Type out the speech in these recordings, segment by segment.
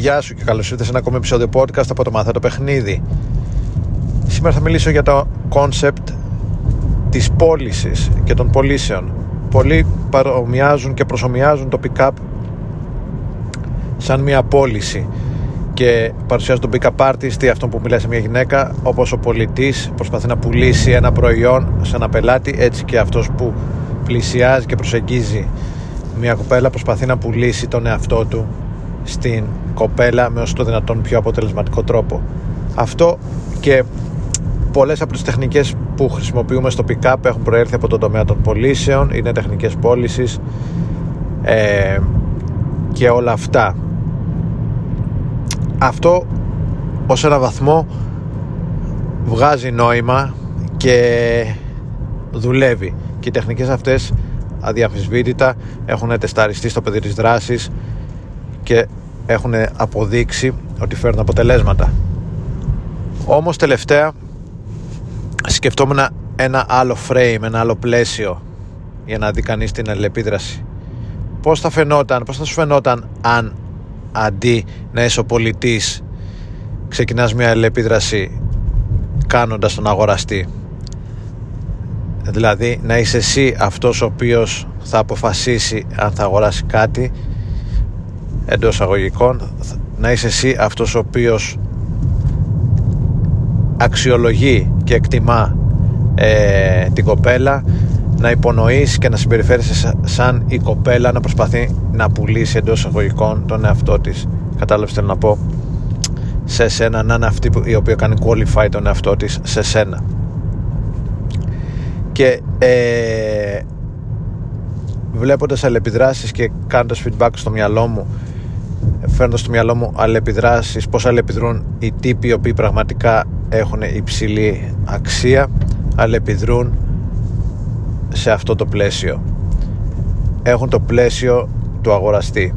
Γεια σου και καλώς ήρθες σε ένα ακόμη επεισόδιο podcast από το Μαθέτο Παιχνίδι Σήμερα θα μιλήσω για το concept της πώλησης και των πωλήσεων. Πολλοί παρομοιάζουν και προσωμιάζουν το pick-up σαν μια πώληση και παρουσιάζουν τον pick-up artist αυτό που μιλάει σε μια γυναίκα όπως ο πολιτής προσπαθεί να πουλήσει ένα προϊόν σε ένα πελάτη έτσι και αυτός που πλησιάζει και προσεγγίζει μια κοπέλα προσπαθεί να πουλήσει τον εαυτό του στην κοπέλα με όσο το δυνατόν πιο αποτελεσματικό τρόπο. Αυτό και πολλές από τις τεχνικές που χρησιμοποιούμε στο pick-up έχουν προέρθει από τον τομέα των πωλήσεων, είναι τεχνικές πώλησης ε, και όλα αυτά. Αυτό ως ένα βαθμό βγάζει νόημα και δουλεύει και οι τεχνικές αυτές αδιαμφισβήτητα έχουν τεσταριστεί στο παιδί της δράσης και έχουν αποδείξει ότι φέρνουν αποτελέσματα. Όμως τελευταία σκεφτόμουν ένα άλλο frame, ένα άλλο πλαίσιο για να δει κανείς την αλληλεπίδραση. Πώς θα φαινόταν, πώς θα σου φαινόταν αν αντί να είσαι ο πολιτής ξεκινάς μια αλληλεπίδραση κάνοντας τον αγοραστή; Δηλαδή να είσαι εσύ αυτός ο οποίος θα αποφασίσει αν θα αγοράσει κάτι εντός αγωγικών να είσαι εσύ αυτός ο οποίος αξιολογεί και εκτιμά ε, την κοπέλα να υπονοείς και να συμπεριφέρεσαι σαν η κοπέλα να προσπαθεί να πουλήσει εντός αγωγικών τον εαυτό της. Κατάλαβες θέλω να πω; Σε σένα να είναι αυτή η οποία κάνει qualify τον εαυτό της σε σένα. Και ε, βλέποντας αλληλεπιδράσεις και κάνοντας feedback στο μυαλό μου φέρνοντας στο μυαλό μου αλληλεπιδράσεις πώς αλληλεπιδρούν οι τύποι οι οποίοι πραγματικά έχουν υψηλή αξία αλληλεπιδρούν σε αυτό το πλαίσιο. Έχουν το πλαίσιο του αγοραστή.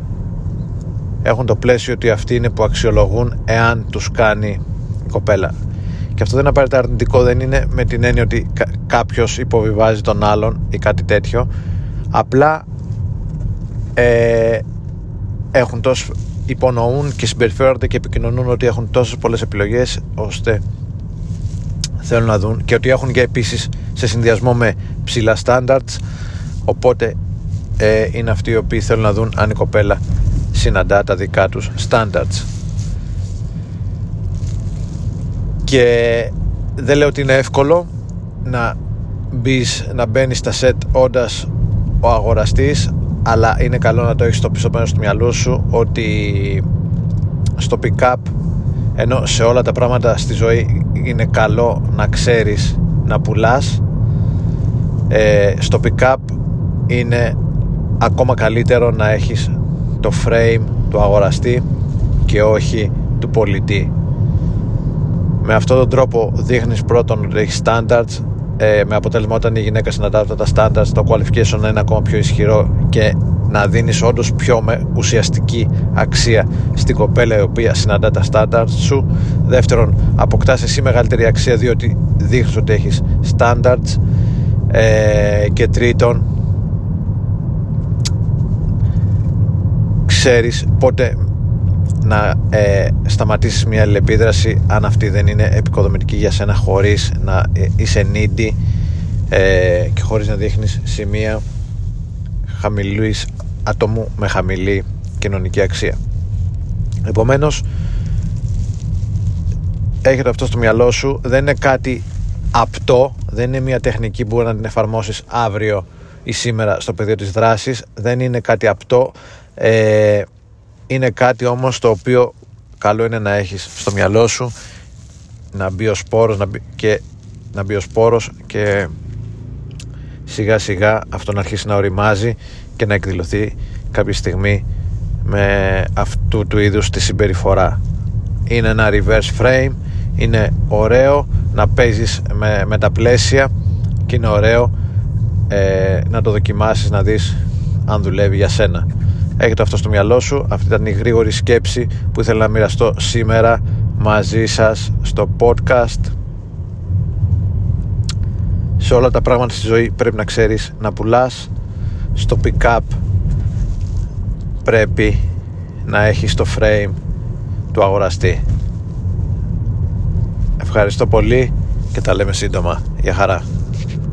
Έχουν το πλαίσιο ότι αυτοί είναι που αξιολογούν εάν τους κάνει η κοπέλα. Και αυτό δεν είναι απαραίτητα αρνητικό δεν είναι με την έννοια ότι κάποιος υποβιβάζει τον άλλον ή κάτι τέτοιο. Απλά ε, έχουν τόσο υπονοούν και συμπεριφέρονται και επικοινωνούν ότι έχουν τόσες πολλές επιλογές ώστε θέλουν να δουν και ότι έχουν και επίσης σε συνδυασμό με ψηλά standards. Οπότε ε, είναι αυτοί οι οποίοι θέλουν να δουν αν η κοπέλα συναντά τα δικά τους standards. Και δεν λέω ότι είναι εύκολο να μπεις, να μπαίνεις στα set όντας ο αγοραστής αλλά είναι καλό να το έχεις στο πίσω μέρος του μυαλού σου ότι στο pick-up ενώ σε όλα τα πράγματα στη ζωή είναι καλό να ξέρεις να πουλάς ε, στο pick-up είναι ακόμα καλύτερο να έχεις το frame του αγοραστή και όχι του πολιτή. Με αυτόν τον τρόπο δείχνεις πρώτον ότι έχεις standards ε, με αποτέλεσμα όταν η γυναίκα συναντά αυτά τα standards το qualification να είναι ακόμα πιο ισχυρό και να δίνεις όντως πιο με ουσιαστική αξία στην κοπέλα η οποία συναντά τα standards σου. Δεύτερον αποκτάς εσύ μεγαλύτερη αξία διότι δείχνεις ότι έχεις standards. Ε, και τρίτον ξέρεις πότε να ε, σταματήσεις μια αλληλεπίδραση αν αυτή δεν είναι επικοδομητική για σένα χωρίς να ε, είσαι needy ε, και χωρίς να δείχνεις σημεία χαμηλής ατόμου με χαμηλή κοινωνική αξία. Επομένως έχετε αυτό στο μυαλό σου. Δεν είναι κάτι απτό δεν είναι μια τεχνική που μπορεί να την εφαρμόσεις αύριο ή σήμερα στο πεδίο της δράσης. Δεν είναι κάτι απτό. Ε, είναι κάτι όμως το οποίο καλό είναι να έχεις στο μυαλό σου να μπει ο σπόρος να μπει και, να μπει ο σπόρος και σιγά σιγά αυτό να αρχίσει να οριμάζει και να εκδηλωθεί κάποια στιγμή με αυτού του είδους τη συμπεριφορά. Είναι ένα reverse frame είναι ωραίο να παίζεις με, με τα πλαίσια και είναι ωραίο ε, να το δοκιμάσεις να δεις αν δουλεύει για σένα Έχετε αυτό στο μυαλό σου. Αυτή ήταν η γρήγορη σκέψη που ήθελα να μοιραστώ σήμερα μαζί σας στο podcast. Σε όλα τα πράγματα στη ζωή πρέπει να ξέρεις να πουλάς. Στο pick-up πρέπει να έχεις το frame του αγοραστή. Ευχαριστώ πολύ και τα λέμε σύντομα. Γεια χαρά.